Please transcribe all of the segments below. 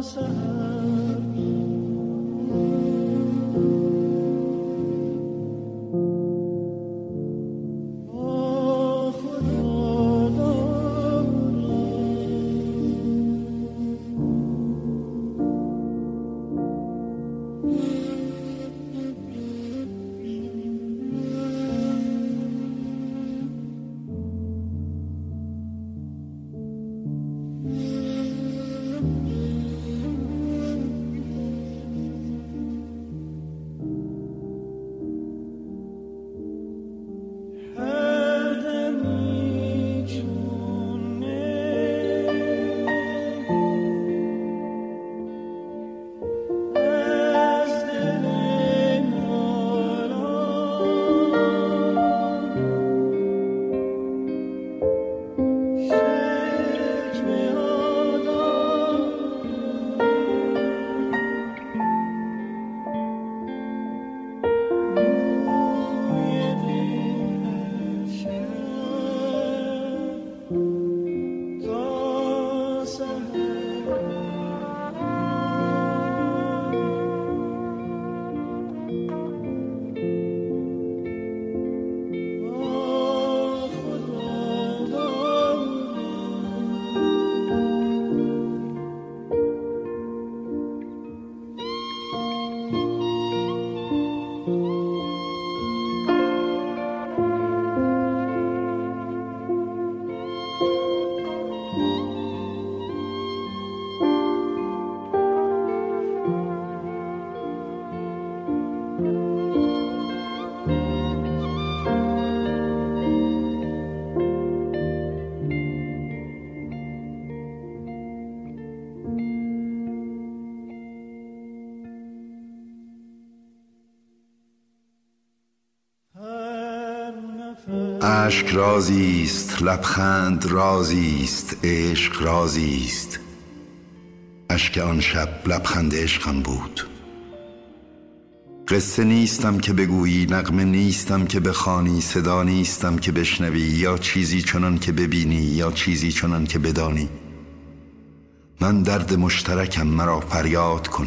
closer اشک رازی است لبخند رازی است عشق رازی است اشک آن شب لبخند عشقم بود. قصه نیستم که بگویی نغمه نیستم که بخوانی صدا نیستم که بشنوی یا چیزی چنان که ببینی یا چیزی چنان که بدانی. من درد مشترکم مرا فریاد کن.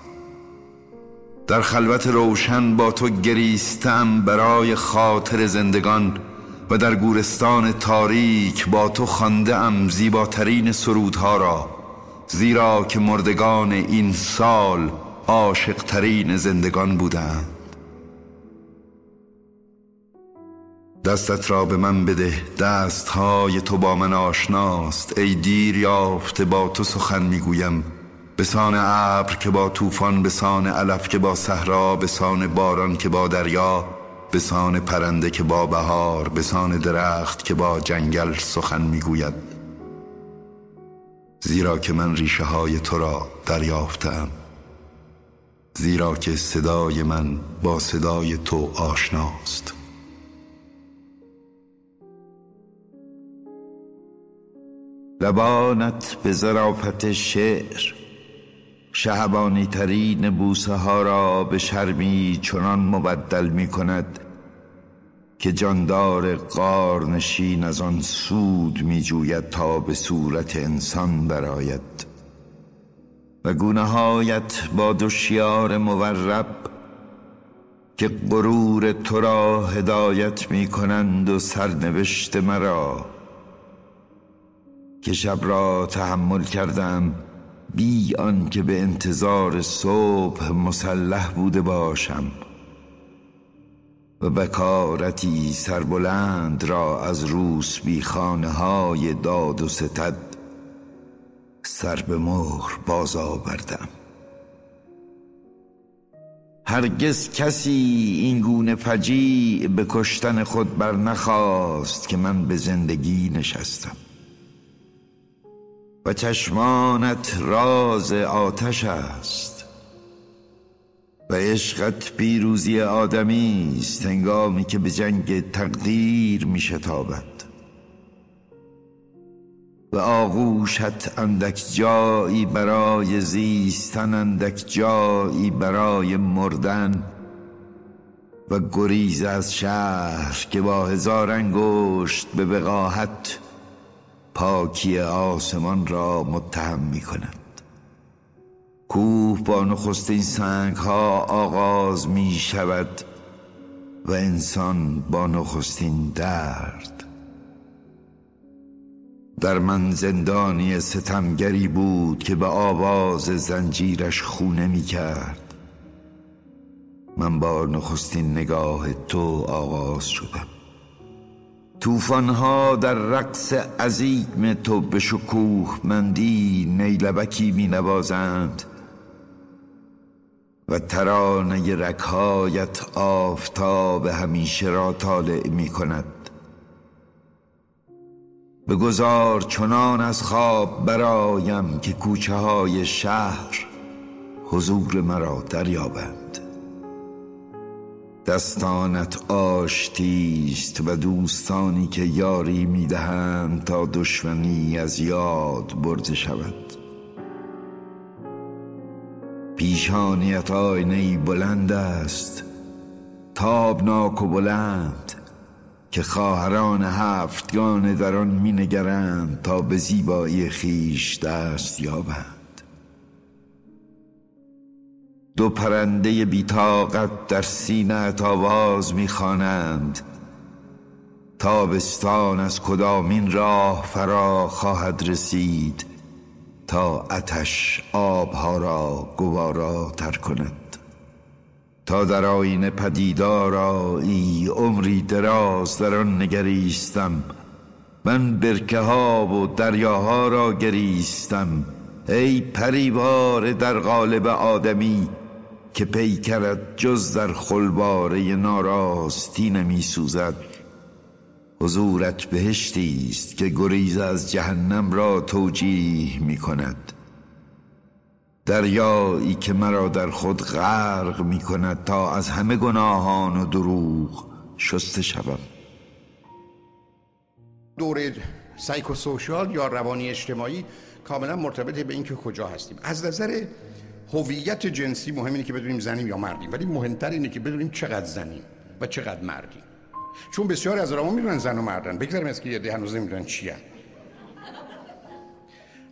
در خلوت روشن با تو گریستم برای خاطر زندگان و در گورستان تاریک با تو خانده ام زیباترین سرودها را زیرا که مردگان این سال عاشقترین زندگان بودند. دستت را به من بده دستهای تو با من آشناست. ای دیر یافته با تو سخن می‌گویم. به سان ابر که با طوفان به سان علف که با صحرا به سان باران که با دریا به سان پرنده که با بهار به سان درخت که با جنگل سخن می‌گوید. زیرا که من ریشه های تو را دریافتم. زیرا که صدای من با صدای تو آشناست. لبانت به ظرافت شعر. شهبانی ترین بوسه ها را به شرمی چنان مبدل می کند که جاندار قارنشین از آن سود می جوید تا به صورت انسان براید و گونه هایت با دوشیار مورب که غرور تو را هدایت می کنند و سرنوشت مرا که شب را تحمل کردم بی که به انتظار صبح مسلح بوده باشم و بکارتی سربلند را از روس بی خانه های داد و ستد سر به مهر باز آوردم. هرگز کسی این گونه فجیع به کشتن خود بر نخواست که من به زندگی نشستم. و چشمانت راز آتش است. و عشقت پیروزی آدمی است هنگامی که به جنگ تقدیر می شتابد. و آغوشت اندک جایی برای زیستن اندک جایی برای مردن. و گریز از شهر که با هزار انگشت به وقاحت پاکی آسمان را متهم می کند کوه با نخستین سنگ ها آغاز می شود و انسان با نخستین درد. در من زندانی ستمگری بود که به آواز زنجیرش خونه می کرد من با نخستین نگاه تو آغاز شدم. توفانها در رقص عظیم تو به شکوه مندی نیلبکی می نوازند و ترانه رکهایت آفتاب همیشه را طالع می کند بگذار چنان از خواب برایم که کوچه های شهر حضور مرا دریابند. دستانت آشتیست و دوستانی که یاری می‌دهند تا دشمنی از یاد برده شود. پیشانیت آینه بلند است تابناک و بلند که خواهران هفتگان در آن مینگرند تا به زیبایی خیش دست یابند. دو پرنده بیتاقت در سینه آواز می‌خوانند. تابستان از کدامین راه فرا خواهد رسید تا اتش آبها را گوارا تر کند. تا در آینه پدیدار ای عمری دراز در آن نگریستم. من برکه ها و دریاها را گریستم. ای پریوار در قالب آدمی که پیکرت جز در خلباره ناراستی نمی سوزد حضورت بهشتی است که گریز از جهنم را توجیه می کند دریایی که مرا در خود غرق می کند تا از همه گناهان و دروغ شسته شوم. دور سایکوسوشال یا روانی اجتماعی کاملا مرتبط به اینکه کجا هستیم. از نظر هویت جنسی مهم اینه که بدونیم زنیم یا مردیم ولی مهمتر اینه که بدونیم چقدر زنیم و چقدر مردیم. چون بسیار از آدم‌ها می‌دونن زن و مردن. بگذاریم از که یه هنوز نمی‌دونن چی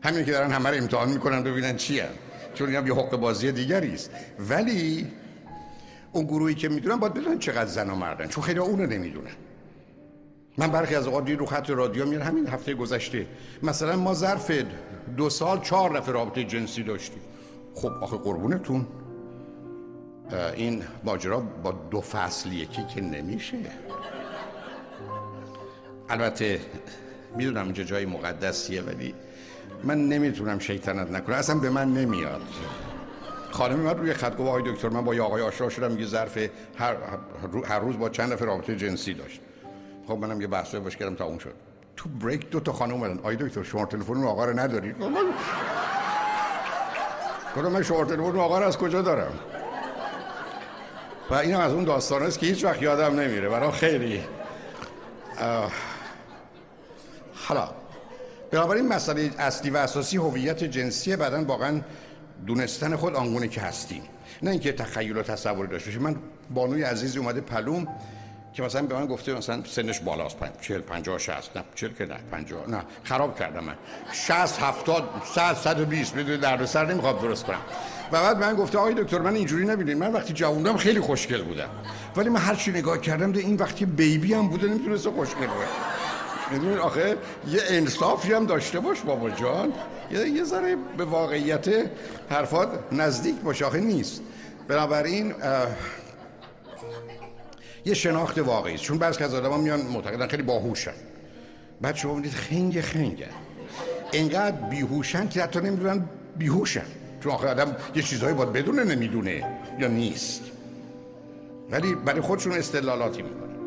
همین که دارن همه رو امتحان می‌کنن ببینن چی چون این یه حق بازی دیگری است. ولی اون گروهی که می‌دونن باید بدونن چقدر زن و مردن. چون خیلی اونو نمی‌دونن. من برخی از اوقات رو خط رادیو میرم. همین هفته گذشته. مثلا ما ظرف دو سال چهار رفت رابطه جنسی داشتیم. خب آخه قربونتون. این ماجرا با دو فصل یکی که نمیشه. البته می‌دونم اینجا جای مقدسیه ولی من نمی‌تونم شیطنت نکنم. اصلا به من نمیاد. خانمی من روی خط گفت آقای دکتر من با یه آقای آشنا شدم میگه ظرف هر, هر روز با چند نفر رابطه جنسی داشت. خب منم یه بحثی باش کردم تا اون شد. تو بریک دو تا خانم اومدن. آقای دکتر شما تلفن آقا رو ندارید؟ گفتم من تلفن آقا رو از کجا دارم؟ و این از اون داستان است که هیچ وقت یادم نمیره. برای خیلی حالا بنابراین مسئله اصلی و اساسی هویت جنسی بعدا واقعا دونستن خود آنگونه که هستیم. نه اینکه تخیل و تصور داشته باشه من بانوی عزیزی اومده پلوم. که مثلا به من گفته مثلا سنش بالاست 40 50 60 نه 40 که نه 50 نه خراب کردم من. 60 70 100 120 بدون درد سر نمی‌خواد درست کنم. و بعد من گفته آقای دکتر من اینجوری نبینید من وقتی جووندم خیلی خوشگل بودم. ولی من هر چی نگاه کردم ده این وقتی بیبی هم بوده نمی‌تونست خوشگل باشه می‌دونید آخه؟ یه انصافی هم داشته باش بابا جان. یه, یه ذره به واقعیت حرفات نزدیک باشه آخه نیست. بنابراین یه شناخت واقعی است. چون بعضی از آدم ها میان معتقدن خیلی باهوشن. بعد شما می‌دید خنگ خنگه. اینقدر بیهوشن که حتی نمی‌دونن بیهوشن. چون آخه آدم یه چیزهایی باید بدونه نمی‌دونه یا نیست. ولی برای خودشون استدلالاتی می‌کنن